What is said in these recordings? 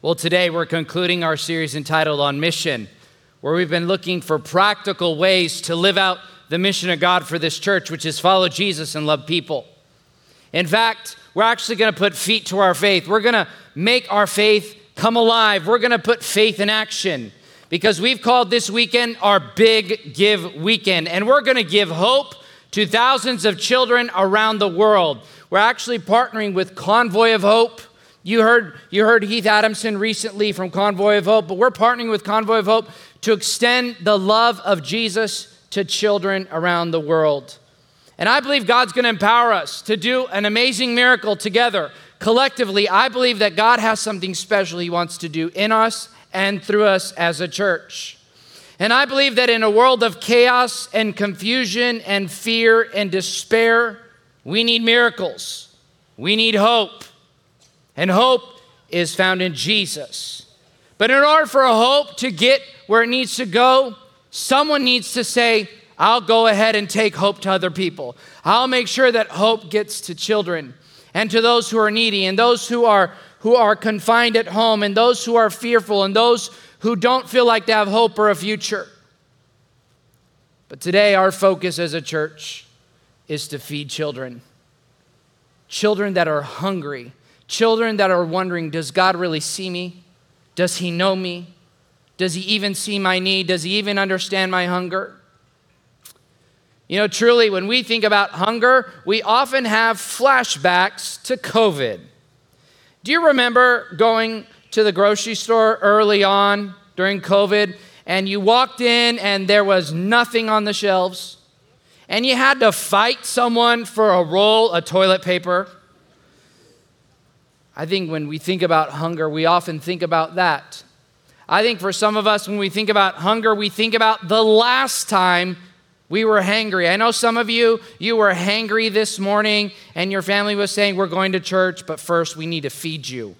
Well, today we're concluding our series entitled On Mission, where we've been looking for practical ways to live out the mission of God for this church, which is follow Jesus and love people. In fact, we're actually going to put feet to our faith. We're going to make our faith come alive. We're going to put faith in action because we've called this weekend our Big Give Weekend, and we're going to give hope to thousands of children around the world. We're actually partnering with Convoy of Hope you heard, you heard Heath Adamson recently from Convoy of Hope, but we're partnering with Convoy of Hope to extend the love of Jesus to children around the world. And I believe God's going to empower us to do an amazing miracle together. Collectively, I believe that God has something special He wants to do in us and through us as a church. And I believe that in a world of chaos and confusion and fear and despair, we need miracles. We need hope. And hope is found in Jesus. But in order for hope to get where it needs to go, someone needs to say, I'll go ahead and take hope to other people. I'll make sure that hope gets to children and to those who are needy and those who are who are confined at home and those who are fearful and those who don't feel like they have hope or a future. But today our focus as a church is to feed children. Children that are hungry Children that are wondering, does God really see me? Does He know me? Does He even see my need? Does He even understand my hunger? You know, truly, when we think about hunger, we often have flashbacks to COVID. Do you remember going to the grocery store early on during COVID and you walked in and there was nothing on the shelves? And you had to fight someone for a roll of toilet paper? I think when we think about hunger, we often think about that. I think for some of us, when we think about hunger, we think about the last time we were hangry. I know some of you, you were hangry this morning and your family was saying, We're going to church, but first we need to feed you.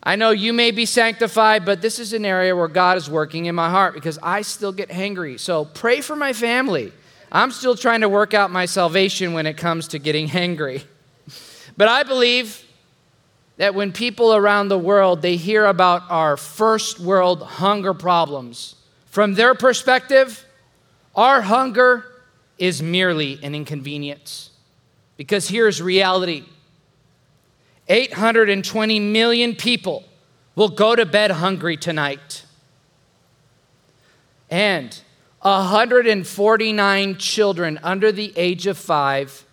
I know you may be sanctified, but this is an area where God is working in my heart because I still get hangry. So pray for my family. I'm still trying to work out my salvation when it comes to getting hangry. But I believe that when people around the world they hear about our first world hunger problems from their perspective our hunger is merely an inconvenience. Because here's reality. 820 million people will go to bed hungry tonight. And 149 children under the age of 5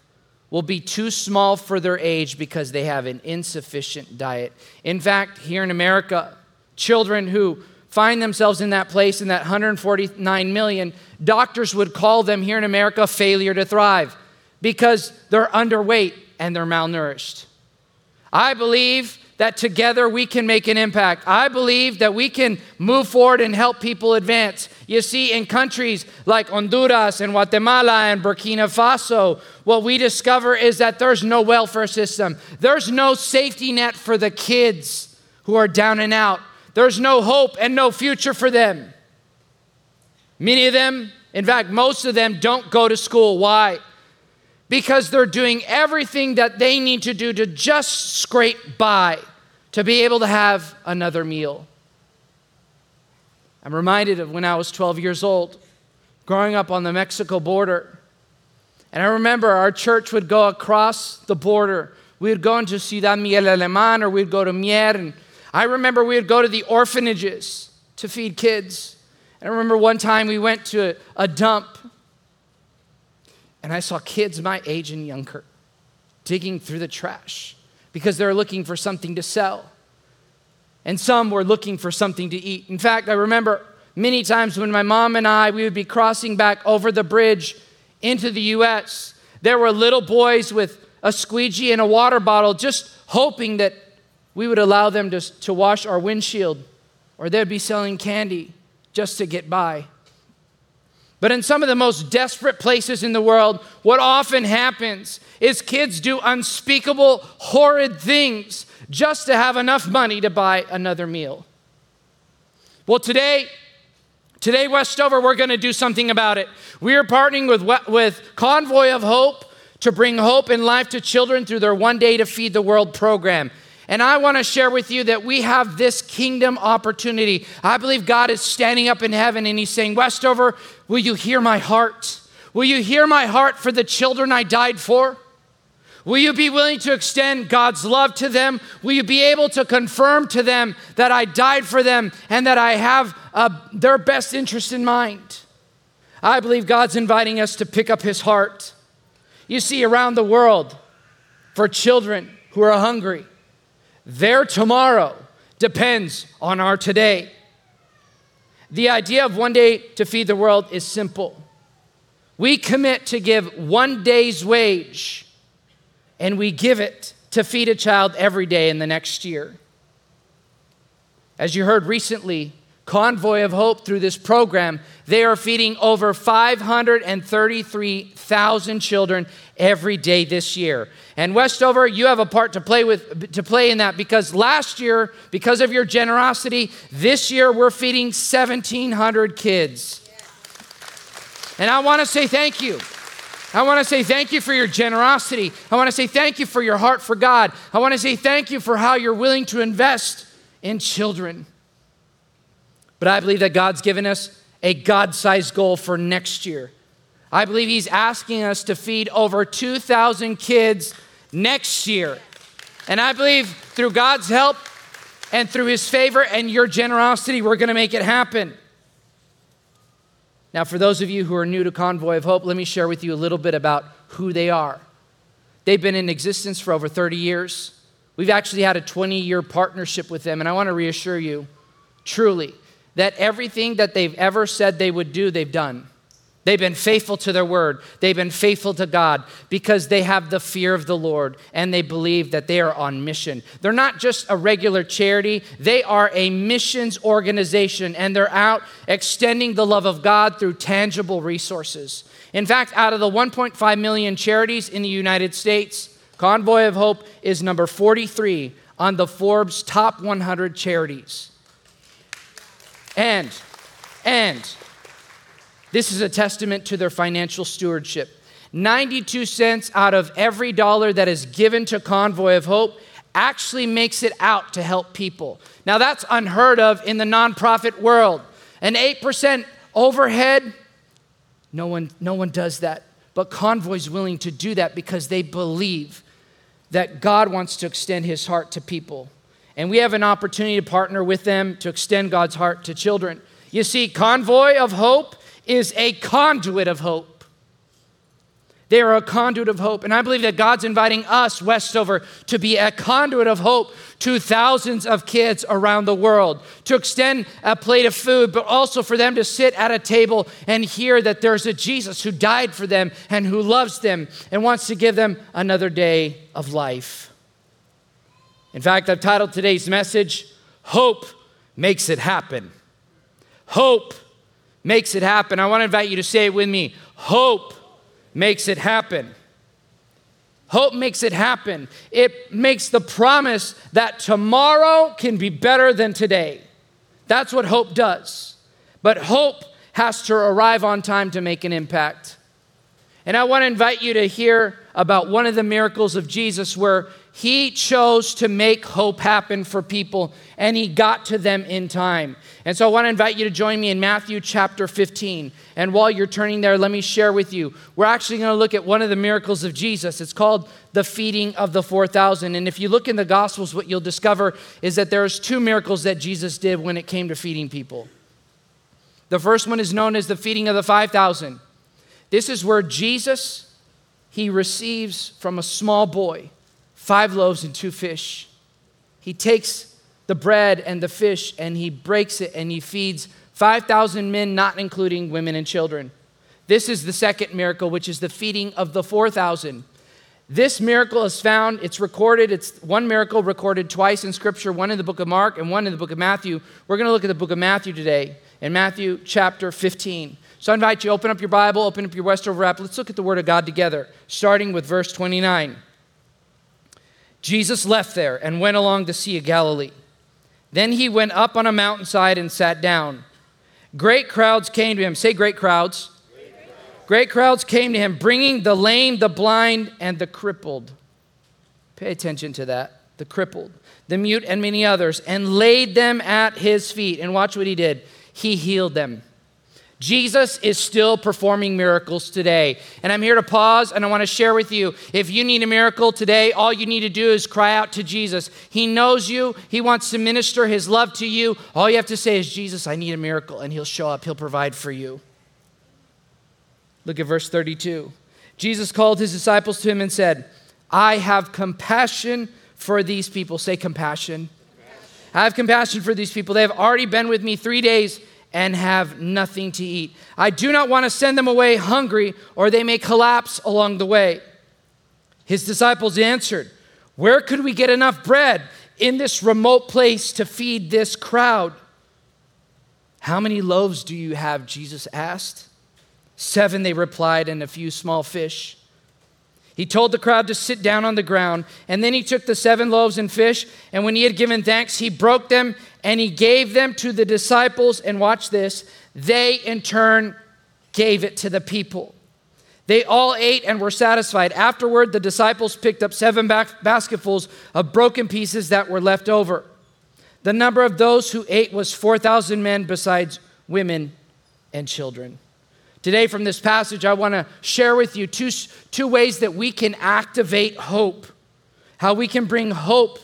will be too small for their age because they have an insufficient diet. In fact, here in America, children who find themselves in that place, in that 149 million, doctors would call them here in America failure to thrive because they're underweight and they're malnourished. I believe that together we can make an impact. I believe that we can move forward and help people advance. You see, in countries like Honduras and Guatemala and Burkina Faso, what we discover is that there's no welfare system, there's no safety net for the kids who are down and out, there's no hope and no future for them. Many of them, in fact, most of them don't go to school. Why? Because they're doing everything that they need to do to just scrape by to be able to have another meal. I'm reminded of when I was 12 years old, growing up on the Mexico border. And I remember our church would go across the border. We would go into Ciudad Miguel Alemán or we'd go to Mier. And I remember we would go to the orphanages to feed kids. And I remember one time we went to a dump and I saw kids my age and younger digging through the trash because they're looking for something to sell. And some were looking for something to eat. In fact, I remember many times when my mom and I we would be crossing back over the bridge into the US, there were little boys with a squeegee and a water bottle just hoping that we would allow them to, to wash our windshield or they'd be selling candy just to get by. But in some of the most desperate places in the world, what often happens is kids do unspeakable, horrid things just to have enough money to buy another meal. Well, today, today, Westover, we're going to do something about it. We are partnering with, with Convoy of Hope to bring hope and life to children through their One Day to Feed the World program. And I want to share with you that we have this kingdom opportunity. I believe God is standing up in heaven and He's saying, Westover, will you hear my heart? Will you hear my heart for the children I died for? Will you be willing to extend God's love to them? Will you be able to confirm to them that I died for them and that I have uh, their best interest in mind? I believe God's inviting us to pick up His heart. You see, around the world, for children who are hungry, their tomorrow depends on our today. The idea of one day to feed the world is simple. We commit to give one day's wage and we give it to feed a child every day in the next year. As you heard recently, Convoy of Hope through this program, they are feeding over 533,000 children every day this year. And Westover, you have a part to play with to play in that because last year, because of your generosity, this year we're feeding 1700 kids. And I want to say thank you. I want to say thank you for your generosity. I want to say thank you for your heart for God. I want to say thank you for how you're willing to invest in children. But I believe that God's given us a God sized goal for next year. I believe He's asking us to feed over 2,000 kids next year. And I believe through God's help and through His favor and your generosity, we're going to make it happen. Now, for those of you who are new to Convoy of Hope, let me share with you a little bit about who they are. They've been in existence for over 30 years. We've actually had a 20 year partnership with them, and I want to reassure you, truly, that everything that they've ever said they would do, they've done. They've been faithful to their word. They've been faithful to God because they have the fear of the Lord and they believe that they are on mission. They're not just a regular charity, they are a missions organization and they're out extending the love of God through tangible resources. In fact, out of the 1.5 million charities in the United States, Convoy of Hope is number 43 on the Forbes top 100 charities. And, and, this is a testament to their financial stewardship. 92 cents out of every dollar that is given to Convoy of Hope actually makes it out to help people. Now, that's unheard of in the nonprofit world. An 8% overhead, no one, no one does that. But Convoy's willing to do that because they believe that God wants to extend his heart to people. And we have an opportunity to partner with them to extend God's heart to children. You see, Convoy of Hope is a conduit of hope. They are a conduit of hope. And I believe that God's inviting us, Westover, to be a conduit of hope to thousands of kids around the world, to extend a plate of food, but also for them to sit at a table and hear that there's a Jesus who died for them and who loves them and wants to give them another day of life. In fact, I've titled today's message, Hope Makes It Happen. Hope makes it happen. I want to invite you to say it with me hope makes it happen. Hope makes it happen. It makes the promise that tomorrow can be better than today. That's what hope does. But hope has to arrive on time to make an impact. And I want to invite you to hear about one of the miracles of Jesus where he chose to make hope happen for people, and he got to them in time. And so I want to invite you to join me in Matthew chapter 15. And while you're turning there, let me share with you. We're actually going to look at one of the miracles of Jesus. It's called the feeding of the 4,000. And if you look in the Gospels, what you'll discover is that there's two miracles that Jesus did when it came to feeding people. The first one is known as the feeding of the 5,000. This is where Jesus, he receives from a small boy five loaves and two fish. He takes the bread and the fish and he breaks it and he feeds 5,000 men, not including women and children. This is the second miracle, which is the feeding of the 4,000. This miracle is found, it's recorded, it's one miracle recorded twice in Scripture, one in the book of Mark and one in the book of Matthew. We're going to look at the book of Matthew today, in Matthew chapter 15. So I invite you, open up your Bible, open up your Westover app. Let's look at the Word of God together, starting with verse 29. Jesus left there and went along the Sea of Galilee. Then he went up on a mountainside and sat down. Great crowds came to him. Say, great crowds. Great crowds came to him, bringing the lame, the blind, and the crippled. Pay attention to that. The crippled. the mute, and many others, and laid them at his feet. And watch what he did. He healed them. Jesus is still performing miracles today. And I'm here to pause and I want to share with you if you need a miracle today, all you need to do is cry out to Jesus. He knows you, He wants to minister His love to you. All you have to say is, Jesus, I need a miracle, and He'll show up, He'll provide for you. Look at verse 32. Jesus called His disciples to Him and said, I have compassion for these people. Say compassion. I have compassion for these people. They have already been with me three days and have nothing to eat. I do not want to send them away hungry, or they may collapse along the way. His disciples answered, Where could we get enough bread in this remote place to feed this crowd? How many loaves do you have? Jesus asked. Seven, they replied, and a few small fish. He told the crowd to sit down on the ground, and then he took the seven loaves and fish, and when he had given thanks, he broke them and he gave them to the disciples. And watch this, they in turn gave it to the people. They all ate and were satisfied. Afterward, the disciples picked up seven basketfuls of broken pieces that were left over. The number of those who ate was 4,000 men, besides women and children. Today, from this passage, I want to share with you two, two ways that we can activate hope, how we can bring hope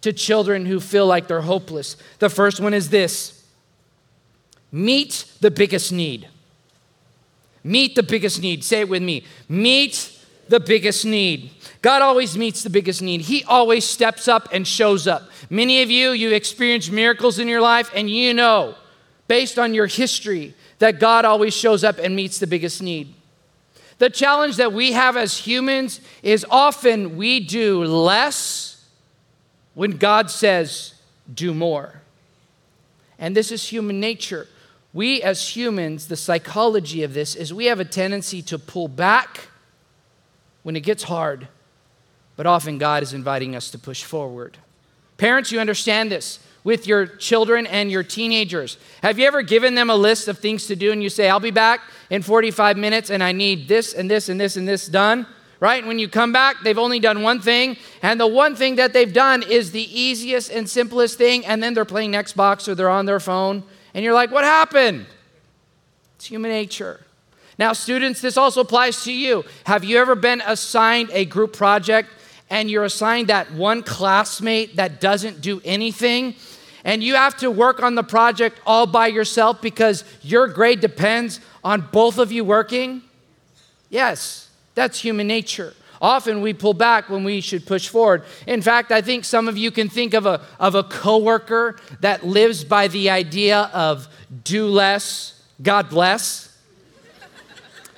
to children who feel like they're hopeless. The first one is this meet the biggest need. Meet the biggest need. Say it with me. Meet the biggest need. God always meets the biggest need. He always steps up and shows up. Many of you, you've experienced miracles in your life, and you know, based on your history, that God always shows up and meets the biggest need. The challenge that we have as humans is often we do less when God says, do more. And this is human nature. We as humans, the psychology of this is we have a tendency to pull back when it gets hard, but often God is inviting us to push forward. Parents, you understand this with your children and your teenagers? Have you ever given them a list of things to do and you say, I'll be back in 45 minutes and I need this and this and this and this done? Right? And when you come back, they've only done one thing, and the one thing that they've done is the easiest and simplest thing, and then they're playing Xbox or they're on their phone, and you're like, What happened? It's human nature. Now, students, this also applies to you. Have you ever been assigned a group project and you're assigned that one classmate that doesn't do anything? And you have to work on the project all by yourself because your grade depends on both of you working? Yes, that's human nature. Often we pull back when we should push forward. In fact, I think some of you can think of a, of a coworker that lives by the idea of do less, God bless.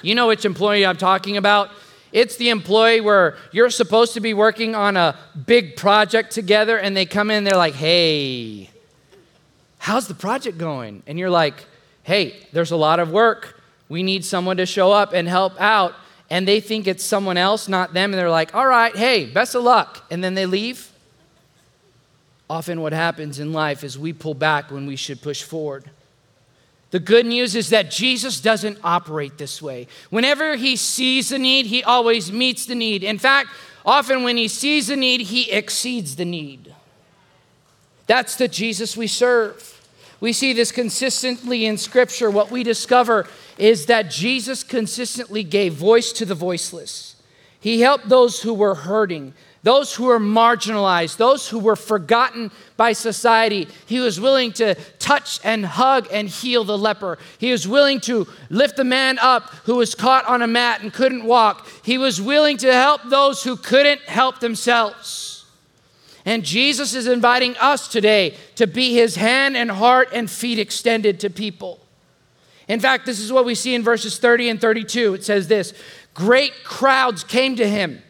You know which employee I'm talking about? It's the employee where you're supposed to be working on a big project together and they come in, they're like, hey, How's the project going? And you're like, Hey, there's a lot of work. We need someone to show up and help out. And they think it's someone else, not them. And they're like, All right, hey, best of luck. And then they leave. Often, what happens in life is we pull back when we should push forward. The good news is that Jesus doesn't operate this way. Whenever he sees the need, he always meets the need. In fact, often when he sees the need, he exceeds the need. That's the Jesus we serve. We see this consistently in Scripture. What we discover is that Jesus consistently gave voice to the voiceless. He helped those who were hurting, those who were marginalized, those who were forgotten by society. He was willing to touch and hug and heal the leper. He was willing to lift the man up who was caught on a mat and couldn't walk. He was willing to help those who couldn't help themselves. And Jesus is inviting us today to be his hand and heart and feet extended to people. In fact, this is what we see in verses 30 and 32. It says this Great crowds came to him,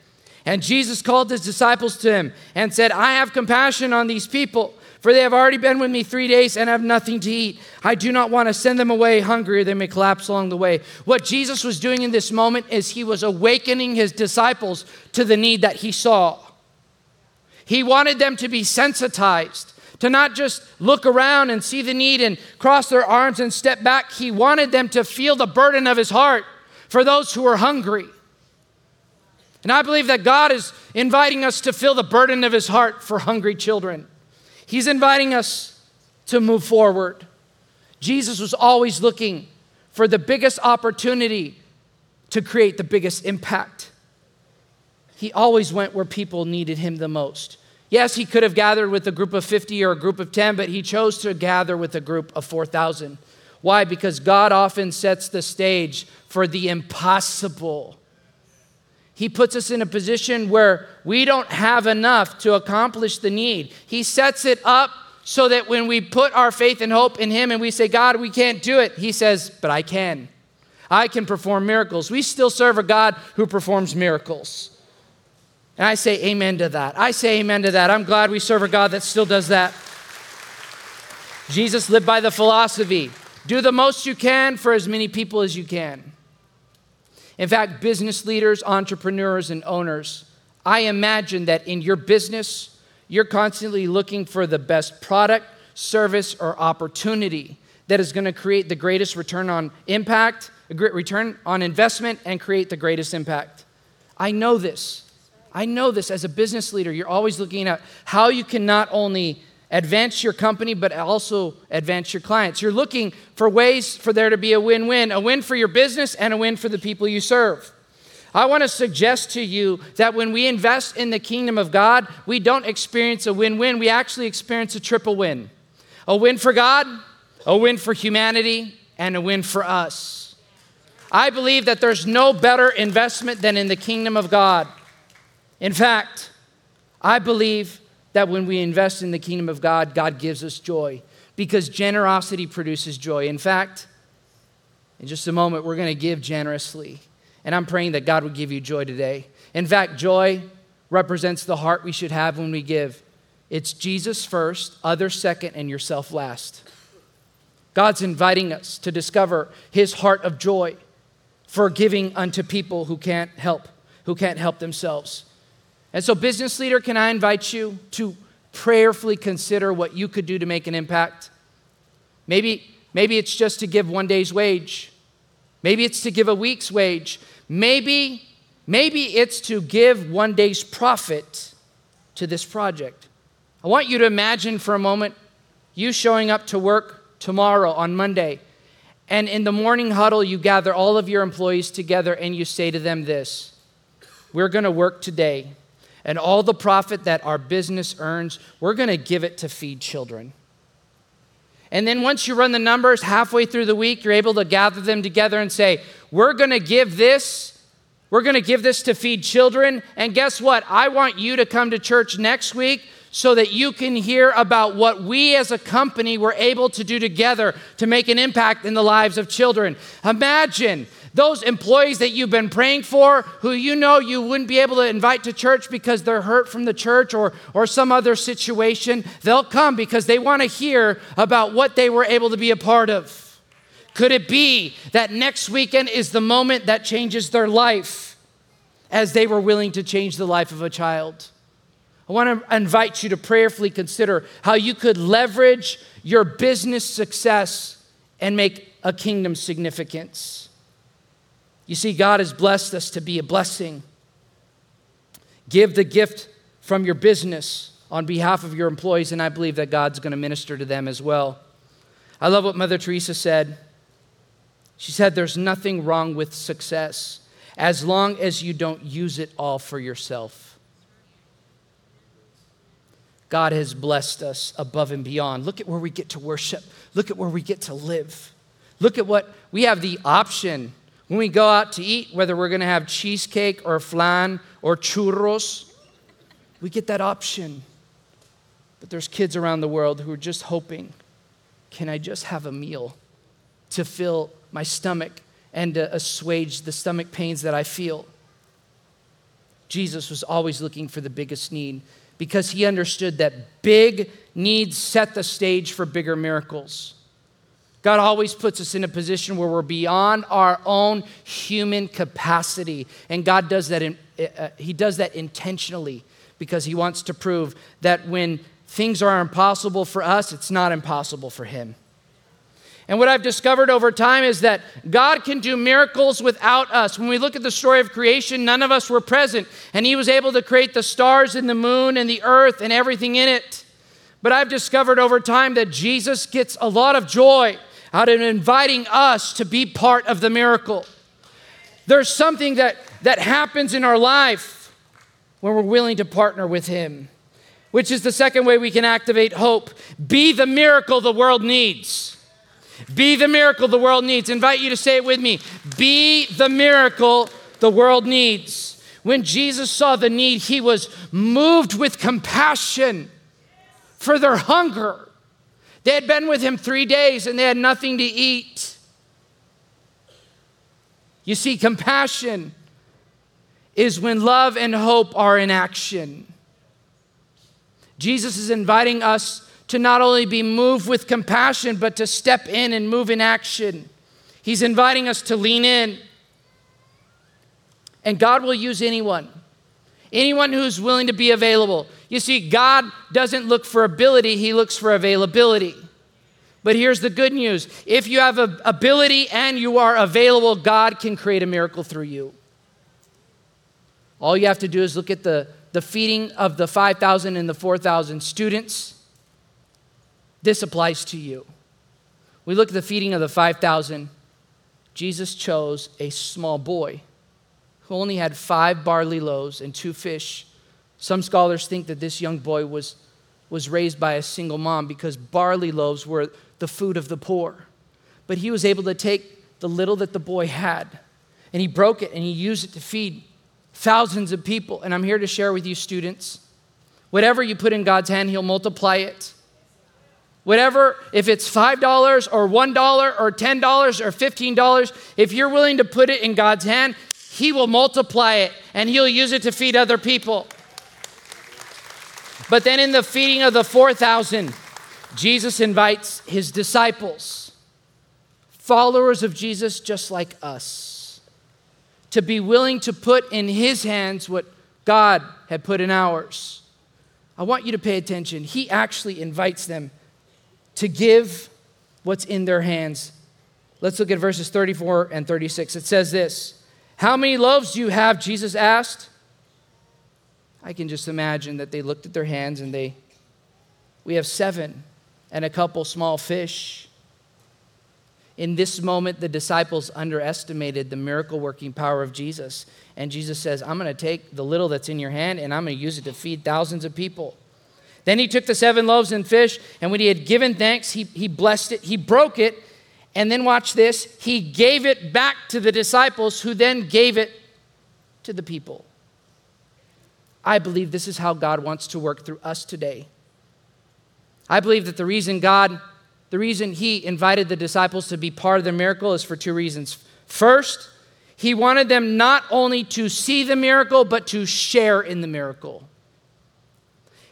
and Jesus called his disciples to him and said, I have compassion on these people, for they have already been with me three days and have nothing to eat. I do not want to send them away hungry, or they may collapse along the way. What Jesus was doing in this moment is he was awakening his disciples to the need that he saw. He wanted them to be sensitized, to not just look around and see the need and cross their arms and step back. He wanted them to feel the burden of his heart for those who are hungry. And I believe that God is inviting us to feel the burden of his heart for hungry children. He's inviting us to move forward. Jesus was always looking for the biggest opportunity to create the biggest impact. He always went where people needed him the most. Yes, he could have gathered with a group of 50 or a group of 10, but he chose to gather with a group of 4,000. Why? Because God often sets the stage for the impossible. He puts us in a position where we don't have enough to accomplish the need. He sets it up so that when we put our faith and hope in Him and we say, God, we can't do it, He says, But I can. I can perform miracles. We still serve a God who performs miracles. And I say amen to that. I say amen to that. I'm glad we serve a God that still does that. Jesus lived by the philosophy do the most you can for as many people as you can. In fact, business leaders, entrepreneurs, and owners, I imagine that in your business, you're constantly looking for the best product, service, or opportunity that is going to create the greatest return on impact, a great return on investment, and create the greatest impact. I know this. I know this as a business leader. You're always looking at how you can not only advance your company, but also advance your clients. You're looking for ways for there to be a win win a win for your business and a win for the people you serve. I want to suggest to you that when we invest in the kingdom of God, we don't experience a win win, we actually experience a triple win a win for God, a win for humanity, and a win for us. I believe that there's no better investment than in the kingdom of God. In fact, I believe that when we invest in the kingdom of God, God gives us joy because generosity produces joy. In fact, in just a moment, we're going to give generously. And I'm praying that God would give you joy today. In fact, joy represents the heart we should have when we give. It's Jesus first, others second, and yourself last. God's inviting us to discover his heart of joy for giving unto people who can't help, who can't help themselves. And so, business leader, can I invite you to prayerfully consider what you could do to make an impact? Maybe, maybe it's just to give one day's wage. Maybe it's to give a week's wage. Maybe, maybe it's to give one day's profit to this project. I want you to imagine for a moment you showing up to work tomorrow on Monday, and in the morning huddle, you gather all of your employees together and you say to them this We're going to work today and all the profit that our business earns, we're going to give it to feed children. And then once you run the numbers halfway through the week, you're able to gather them together and say, We're going to give this. We're going to give this to feed children. And guess what? I want you to come to church next week so that you can hear about what we as a company were able to do together to make an impact in the lives of children. Imagine those employees that you've been praying for, who you know you wouldn't be able to invite to church because they're hurt from the church or, or some other situation, they'll come because they want to hear about what they were able to be a part of. Could it be that next weekend is the moment that changes their life as they were willing to change the life of a child? I want to invite you to prayerfully consider how you could leverage your business success and make a kingdom significance. You see, God has blessed us to be a blessing. Give the gift from your business on behalf of your employees, and I believe that God's going to minister to them as well. I love what Mother Teresa said. She said, There's nothing wrong with success as long as you don't use it all for yourself. God has blessed us above and beyond. Look at where we get to worship. Look at where we get to live. Look at what we have the option when we go out to eat, whether we're going to have cheesecake or flan or churros, we get that option. But there's kids around the world who are just hoping can I just have a meal to fill my stomach and to assuage the stomach pains that I feel? Jesus was always looking for the biggest need because he understood that big needs set the stage for bigger miracles. God always puts us in a position where we're beyond our own human capacity. And God does that, in, uh, He does that intentionally because He wants to prove that when things are impossible for us, it's not impossible for Him. And what I've discovered over time is that God can do miracles without us. When we look at the story of creation, none of us were present, and He was able to create the stars and the moon and the earth and everything in it. But I've discovered over time that Jesus gets a lot of joy out of inviting us to be part of the miracle. There's something that, that happens in our life when we're willing to partner with Him, which is the second way we can activate hope. Be the miracle the world needs. Be the miracle the world needs. invite you to say it with me. Be the miracle the world needs. When Jesus saw the need, he was moved with compassion for their hunger. They had been with him three days and they had nothing to eat. You see, compassion is when love and hope are in action. Jesus is inviting us to not only be moved with compassion, but to step in and move in action. He's inviting us to lean in. And God will use anyone, anyone who's willing to be available. You see, God doesn't look for ability, He looks for availability. But here's the good news if you have ability and you are available, God can create a miracle through you. All you have to do is look at the, the feeding of the 5,000 and the 4,000 students. This applies to you. We look at the feeding of the 5,000. Jesus chose a small boy who only had five barley loaves and two fish. Some scholars think that this young boy was, was raised by a single mom because barley loaves were the food of the poor. But he was able to take the little that the boy had and he broke it and he used it to feed thousands of people. And I'm here to share with you, students whatever you put in God's hand, he'll multiply it. Whatever, if it's $5 or $1 or $10 or $15, if you're willing to put it in God's hand, he will multiply it and He'll use it to feed other people. But then in the feeding of the 4,000, Jesus invites His disciples, followers of Jesus just like us, to be willing to put in His hands what God had put in ours. I want you to pay attention. He actually invites them to give what's in their hands. Let's look at verses 34 and 36. It says this how many loaves do you have? Jesus asked. I can just imagine that they looked at their hands and they, we have seven and a couple small fish. In this moment, the disciples underestimated the miracle working power of Jesus. And Jesus says, I'm going to take the little that's in your hand and I'm going to use it to feed thousands of people. Then he took the seven loaves and fish, and when he had given thanks, he, he blessed it, he broke it, and then watch this, he gave it back to the disciples, who then gave it to the people. I believe this is how God wants to work through us today. I believe that the reason God, the reason he invited the disciples to be part of the miracle is for two reasons. First, he wanted them not only to see the miracle, but to share in the miracle.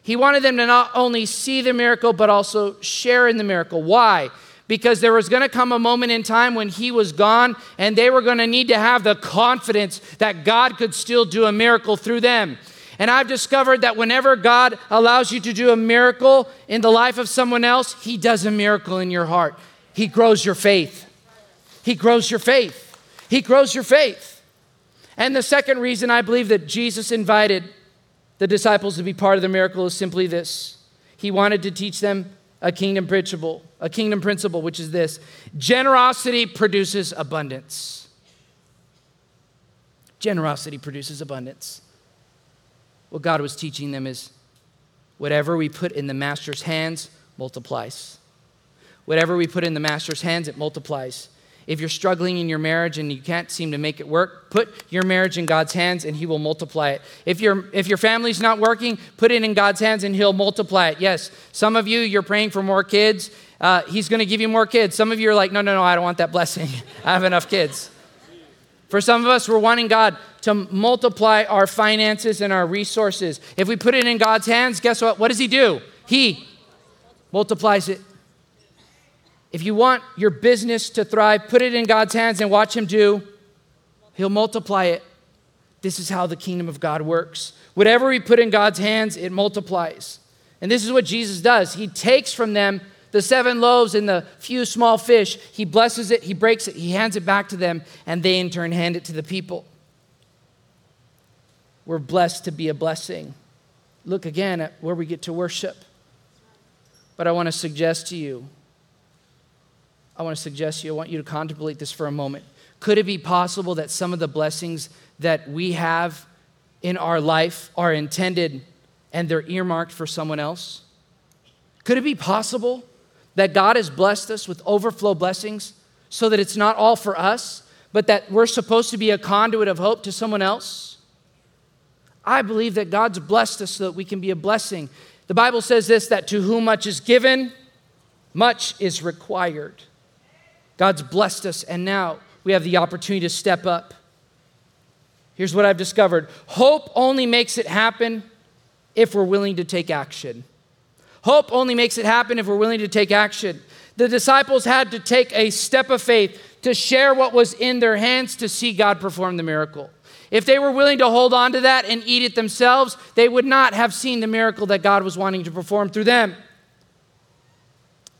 He wanted them to not only see the miracle, but also share in the miracle. Why? because there was going to come a moment in time when he was gone and they were going to need to have the confidence that God could still do a miracle through them. And I've discovered that whenever God allows you to do a miracle in the life of someone else, he does a miracle in your heart. He grows your faith. He grows your faith. He grows your faith. And the second reason I believe that Jesus invited the disciples to be part of the miracle is simply this He wanted to teach them a kingdom principle, a kingdom principle, which is this generosity produces abundance. Generosity produces abundance. What God was teaching them is whatever we put in the master's hands multiplies. Whatever we put in the master's hands, it multiplies. If you're struggling in your marriage and you can't seem to make it work, put your marriage in God's hands and He will multiply it. If, your if your family's not working, put it in God's hands and He'll multiply it. Yes, some of you, you're praying for more kids. Uh, he's going to give you more kids. Some of you are like, no, no, no, I don't want that blessing. I have enough kids. For some of us, we're wanting God to multiply our finances and our resources. If we put it in God's hands, guess what? What does He do? He multiplies it if you want your business to thrive, put it in God's hands and watch Him do. He'll multiply it. This is how the kingdom of God works. Whatever we put in God's hands, it multiplies. And this is what Jesus does. He takes from them the seven loaves and the few small fish, he blesses it, he breaks it, he hands it back to them, and they in turn hand it to the people. We're blessed to be a blessing. Look again at where we get to worship. But I want to suggest to you, I want to suggest to you, I want you to contemplate this for a moment. Could it be possible that some of the blessings that we have in our life are intended and they're earmarked for someone else? Could it be possible that God has blessed us with overflow blessings so that it's not all for us, but that we're supposed to be a conduit of hope to someone else? I believe that God's blessed us so that we can be a blessing. The Bible says this that to whom much is given, much is required. God's blessed us, and now we have the opportunity to step up. Here's what I've discovered hope only makes it happen if we're willing to take action. Hope only makes it happen if we're willing to take action. The disciples had to take a step of faith to share what was in their hands to see God perform the miracle. If they were willing to hold on to that and eat it themselves, they would not have seen the miracle that God was wanting to perform through them.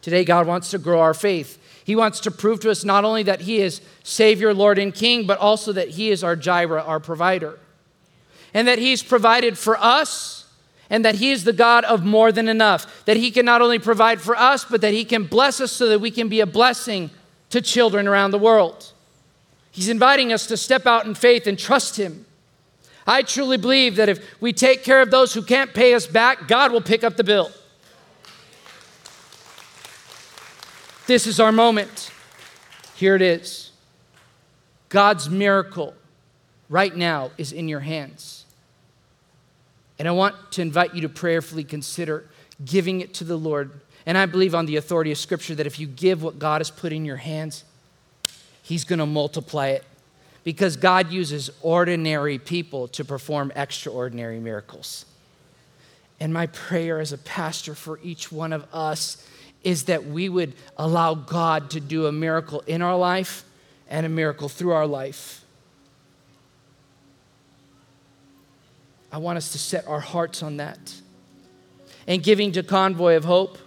Today, God wants to grow our faith. He wants to prove to us not only that He is Savior, Lord, and King, but also that He is our Jireh, our provider. And that He's provided for us and that He is the God of more than enough. That He can not only provide for us, but that He can bless us so that we can be a blessing to children around the world. He's inviting us to step out in faith and trust Him. I truly believe that if we take care of those who can't pay us back, God will pick up the bill. This is our moment. Here it is. God's miracle right now is in your hands. And I want to invite you to prayerfully consider giving it to the Lord. And I believe on the authority of Scripture that if you give what God has put in your hands, He's going to multiply it. Because God uses ordinary people to perform extraordinary miracles. And my prayer as a pastor for each one of us is that we would allow God to do a miracle in our life and a miracle through our life. I want us to set our hearts on that. And giving to Convoy of Hope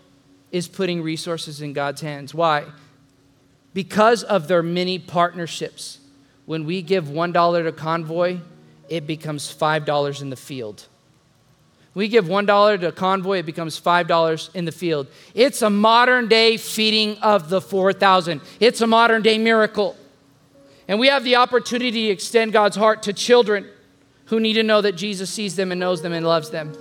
is putting resources in God's hands. Why? Because of their many partnerships. When we give $1 to Convoy, it becomes $5 in the field. We give $1 to Convoy, it becomes $5 in the field. It's a modern day feeding of the 4,000. It's a modern day miracle. And we have the opportunity to extend God's heart to children who need to know that Jesus sees them and knows them and loves them.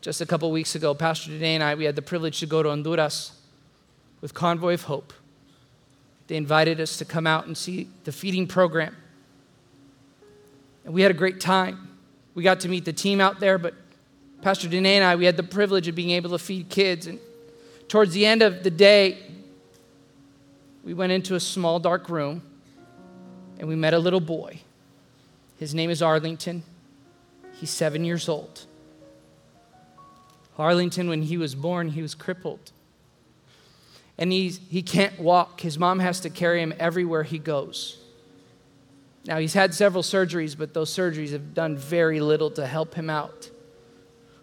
Just a couple weeks ago, Pastor Dene and I, we had the privilege to go to Honduras with Convoy of Hope. They invited us to come out and see the feeding program. And we had a great time. We got to meet the team out there, but Pastor Dene and I, we had the privilege of being able to feed kids. And towards the end of the day, we went into a small, dark room and we met a little boy. His name is Arlington. He's seven years old. Arlington, when he was born, he was crippled. And he's, he can't walk. His mom has to carry him everywhere he goes. Now, he's had several surgeries, but those surgeries have done very little to help him out.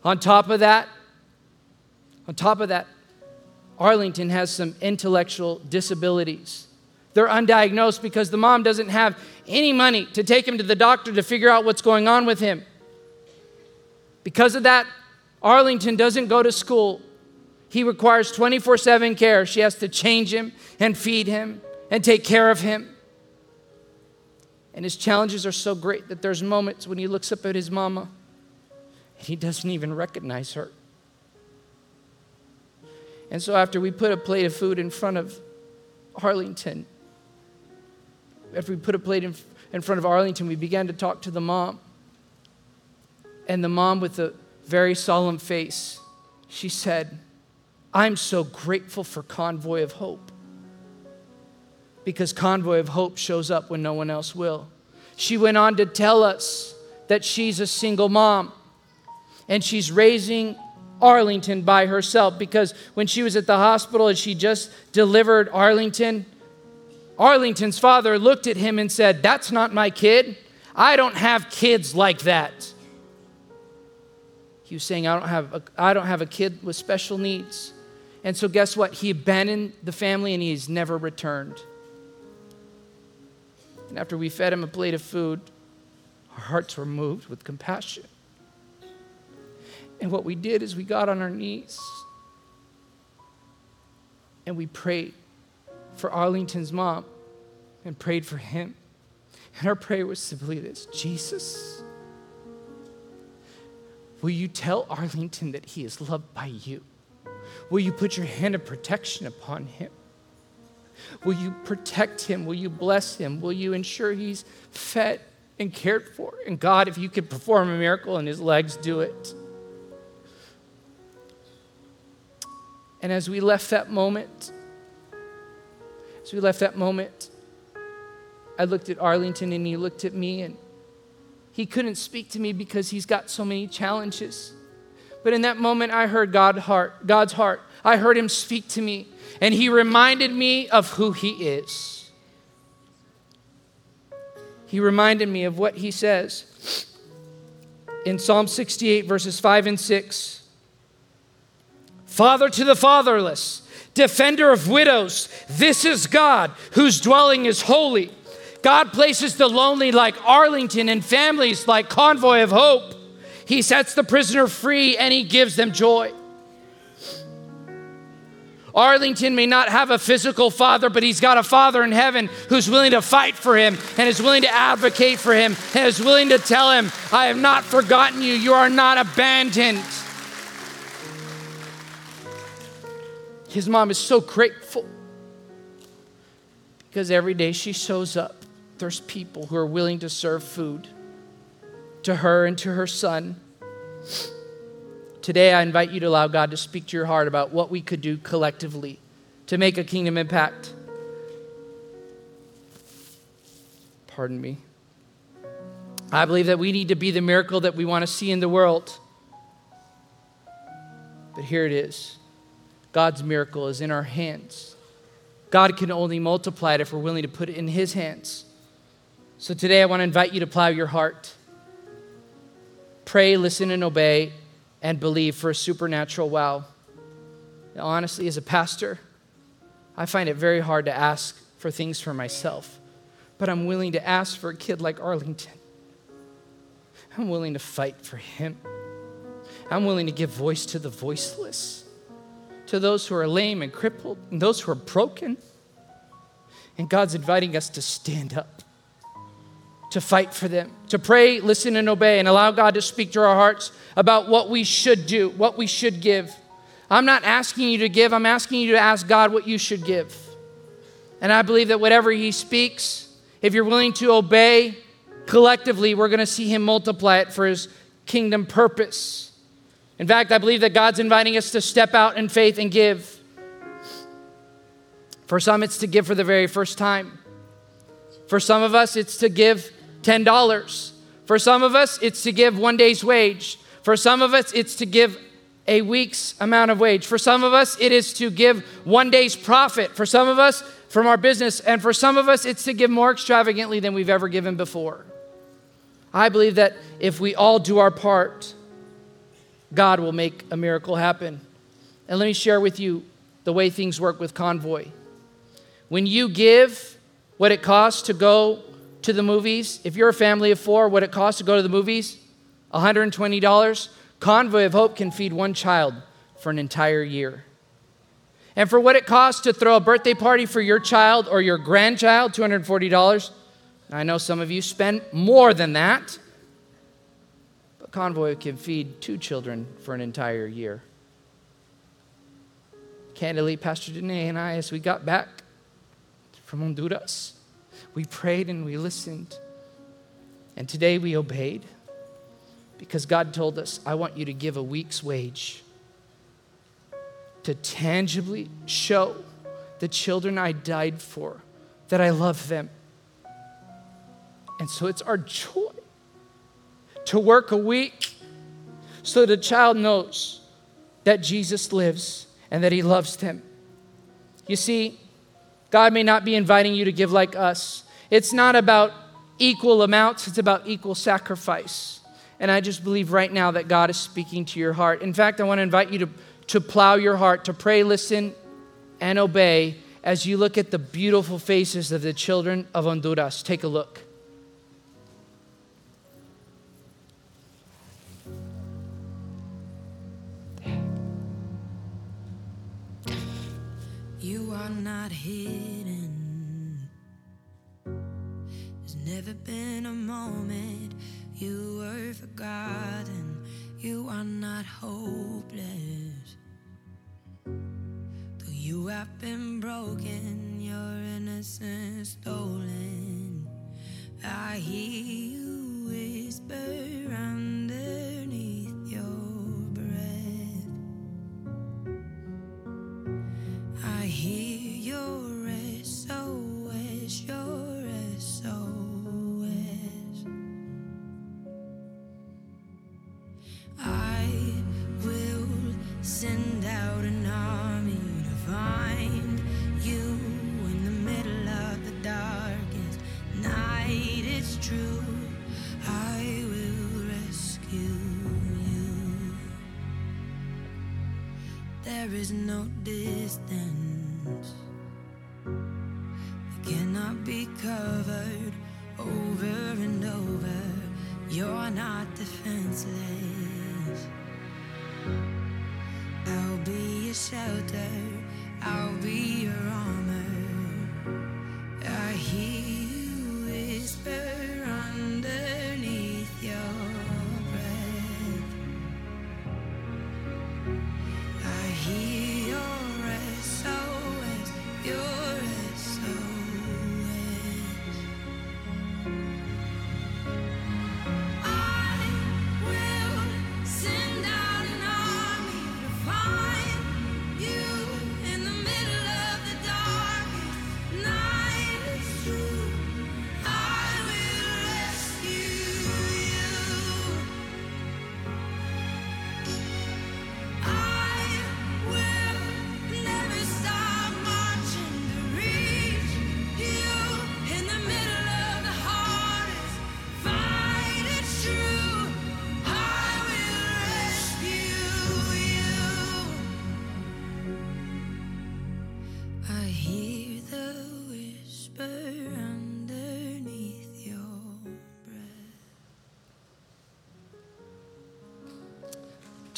On top of that, on top of that, Arlington has some intellectual disabilities. They're undiagnosed because the mom doesn't have any money to take him to the doctor to figure out what's going on with him. Because of that, Arlington doesn't go to school. He requires 24 7 care. She has to change him and feed him and take care of him. And his challenges are so great that there's moments when he looks up at his mama and he doesn't even recognize her. And so, after we put a plate of food in front of Arlington, after we put a plate in, in front of Arlington, we began to talk to the mom. And the mom, with a very solemn face, she said, I'm so grateful for Convoy of Hope because Convoy of Hope shows up when no one else will. She went on to tell us that she's a single mom and she's raising Arlington by herself because when she was at the hospital and she just delivered Arlington, Arlington's father looked at him and said, That's not my kid. I don't have kids like that. He was saying, I don't have a, I don't have a kid with special needs. And so, guess what? He abandoned the family and he's never returned. And after we fed him a plate of food, our hearts were moved with compassion. And what we did is we got on our knees and we prayed for Arlington's mom and prayed for him. And our prayer was simply this Jesus, will you tell Arlington that he is loved by you? Will you put your hand of protection upon him? Will you protect him? Will you bless him? Will you ensure he's fed and cared for? And God, if you could perform a miracle in his legs, do it. And as we left that moment, as we left that moment, I looked at Arlington and he looked at me and he couldn't speak to me because he's got so many challenges. But in that moment, I heard God heart, God's heart. I heard him speak to me, and he reminded me of who he is. He reminded me of what he says in Psalm 68, verses 5 and 6. Father to the fatherless, defender of widows, this is God whose dwelling is holy. God places the lonely like Arlington and families like Convoy of Hope. He sets the prisoner free and he gives them joy. Arlington may not have a physical father, but he's got a father in heaven who's willing to fight for him and is willing to advocate for him and is willing to tell him, I have not forgotten you. You are not abandoned. His mom is so grateful because every day she shows up, there's people who are willing to serve food to her and to her son. Today, I invite you to allow God to speak to your heart about what we could do collectively to make a kingdom impact. Pardon me. I believe that we need to be the miracle that we want to see in the world. But here it is God's miracle is in our hands. God can only multiply it if we're willing to put it in His hands. So today, I want to invite you to plow your heart pray, listen, and obey, and believe for a supernatural wow. Now, honestly, as a pastor, I find it very hard to ask for things for myself, but I'm willing to ask for a kid like Arlington. I'm willing to fight for him. I'm willing to give voice to the voiceless, to those who are lame and crippled, and those who are broken. And God's inviting us to stand up to fight for them, to pray, listen, and obey, and allow God to speak to our hearts about what we should do, what we should give. I'm not asking you to give, I'm asking you to ask God what you should give. And I believe that whatever He speaks, if you're willing to obey collectively, we're going to see Him multiply it for His kingdom purpose. In fact, I believe that God's inviting us to step out in faith and give. For some, it's to give for the very first time. For some of us, it's to give $10. For some of us, it's to give one day's wage. For some of us, it's to give a week's amount of wage. For some of us, it is to give one day's profit. For some of us, from our business. And for some of us, it's to give more extravagantly than we've ever given before. I believe that if we all do our part, God will make a miracle happen. And let me share with you the way things work with Convoy. When you give what it costs to go to the movies, if you're a family of four, what it costs to go to the movies, $120. Convoy of Hope can feed one child for an entire year. And for what it costs to throw a birthday party for your child or your grandchild, $240. I know some of you spend more than that, Convoy can feed two children for an entire year. Candidly, Pastor Danae and I, as we got back from Honduras, we prayed and we listened. And today we obeyed because God told us, I want you to give a week's wage to tangibly show the children I died for that I love them. And so it's our joy to work a week so the child knows that Jesus lives and that he loves them. You see, God may not be inviting you to give like us. It's not about equal amounts, it's about equal sacrifice. And I just believe right now that God is speaking to your heart. In fact, I want to invite you to, to plow your heart, to pray, listen, and obey as you look at the beautiful faces of the children of Honduras. Take a look. You are not hidden. There's never been a moment you were forgotten. You are not hopeless. Though you have been broken, your innocence stolen. I hear you whisper underneath is no distance that cannot be covered over and over. You're not defenseless. I'll be your shelter,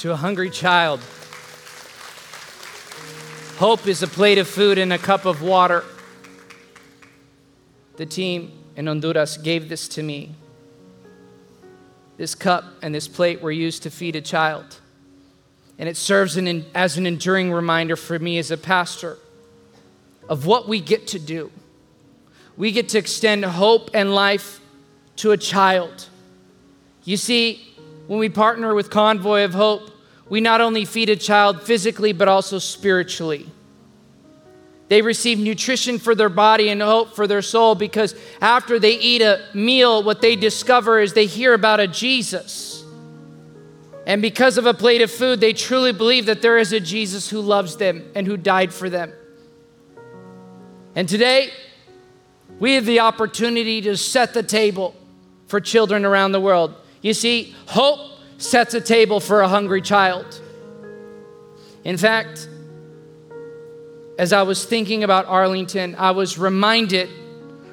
To a hungry child, hope is a plate of food and a cup of water. The team in Honduras gave this to me. This cup and this plate were used to feed a child. And it serves an, as an enduring reminder for me as a pastor of what we get to do. We get to extend hope and life to a child. You see, when we partner with Convoy of Hope, we not only feed a child physically, but also spiritually. They receive nutrition for their body and hope for their soul because after they eat a meal, what they discover is they hear about a Jesus. And because of a plate of food, they truly believe that there is a Jesus who loves them and who died for them. And today, we have the opportunity to set the table for children around the world. You see, hope sets a table for a hungry child. In fact, as I was thinking about Arlington, I was reminded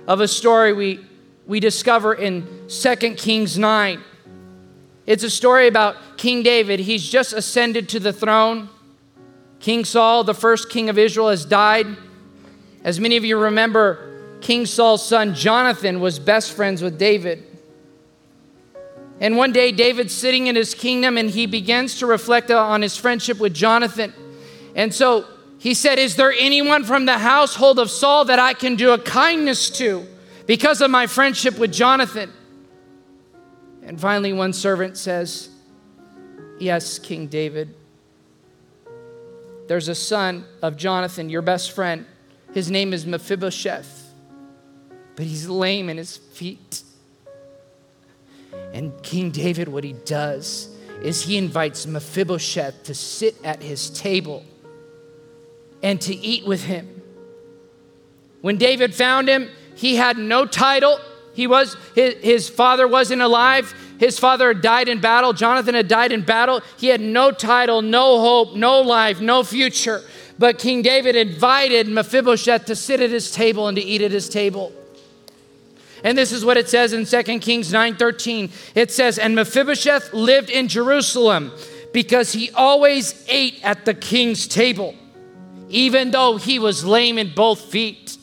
of a story we, we discover in 2 Kings 9. It's a story about King David. He's just ascended to the throne. King Saul, the first king of Israel, has died. As many of you remember, King Saul's son Jonathan was best friends with David. And one day, David's sitting in his kingdom and he begins to reflect on his friendship with Jonathan. And so he said, Is there anyone from the household of Saul that I can do a kindness to because of my friendship with Jonathan? And finally, one servant says, Yes, King David. There's a son of Jonathan, your best friend. His name is Mephibosheth, but he's lame in his feet. And King David, what he does is he invites Mephibosheth to sit at his table and to eat with him. When David found him, he had no title. He was his, his father wasn't alive. His father had died in battle. Jonathan had died in battle. He had no title, no hope, no life, no future. But King David invited Mephibosheth to sit at his table and to eat at his table. And this is what it says in 2 Kings 9:13. It says, "And Mephibosheth lived in Jerusalem because he always ate at the king's table." even though he was lame in both feet.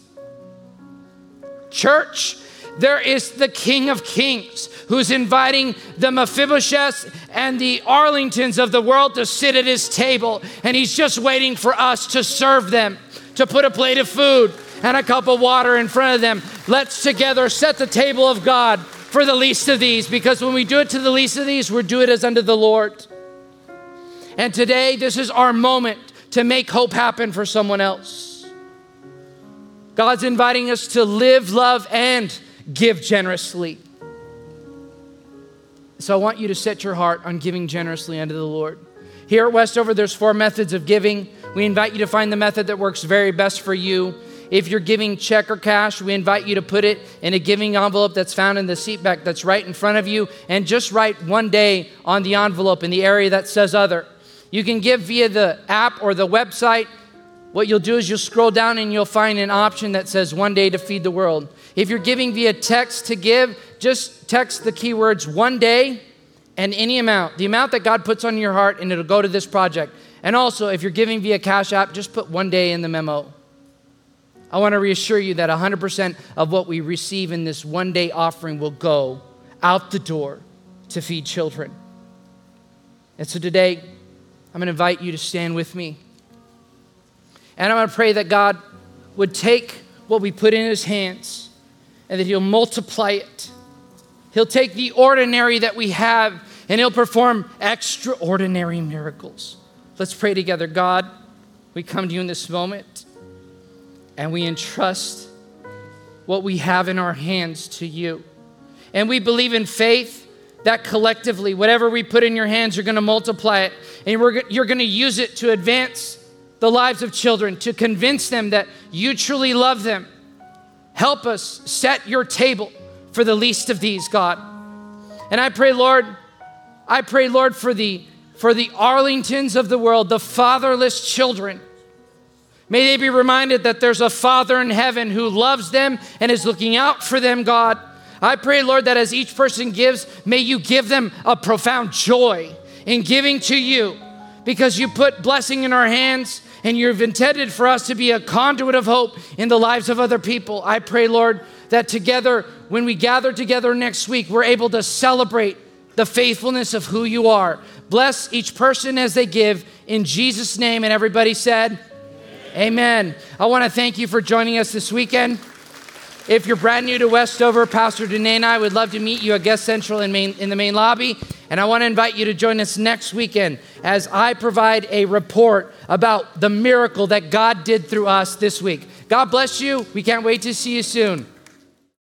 Church, there is the King of Kings who's inviting the Mephibosheths and the Arlingtons of the world to sit at his table, and he's just waiting for us to serve them, to put a plate of food and a cup of water in front of them. Let's together set the table of God for the least of these, because when we do it to the least of these, we're doing it as unto the Lord. And today, this is our moment to make hope happen for someone else. God's inviting us to live, love, and give generously. So I want you to set your heart on giving generously unto the Lord. Here at Westover, there's four methods of giving. We invite you to find the method that works very best for you. If you're giving check or cash, we invite you to put it in a giving envelope that's found in the seat back that's right in front of you, and just write one day on the envelope in the area that says other. You can give via the app or the website. What you'll do is you'll scroll down and you'll find an option that says one day to feed the world. If you're giving via text to give, just text the keywords one day and any amount, the amount that God puts on your heart, and it'll go to this project. And also, if you're giving via Cash App, just put one day in the memo. I want to reassure you that 100% of what we receive in this one day offering will go out the door to feed children. And so today, I'm going to invite you to stand with me. And I'm going to pray that God would take what we put in His hands and that He'll multiply it. He'll take the ordinary that we have and He'll perform extraordinary miracles. Let's pray together. God, we come to you in this moment and we entrust what we have in our hands to you. And we believe in faith that collectively, whatever we put in your hands, you're going to multiply it and you're going to use it to advance the lives of children, to convince them that you truly love them. Help us set your table for the least of these, God. And I pray, Lord, I pray, Lord, for the for the Arlingtons of the world, the fatherless children May they be reminded that there's a Father in heaven who loves them and is looking out for them, God. I pray, Lord, that as each person gives, may you give them a profound joy in giving to you because you put blessing in our hands and you've intended for us to be a conduit of hope in the lives of other people. I pray, Lord, that together, when we gather together next week, we're able to celebrate the faithfulness of who you are. Bless each person as they give in Jesus' name. And everybody said, Amen. I want to thank you for joining us this weekend. If you're brand new to Westover, Pastor Danae and I would love to meet you at Guest Central in, main, in the main lobby. And I want to invite you to join us next weekend as I provide a report about the miracle that God did through us this week. God bless you. We can't wait to see you soon.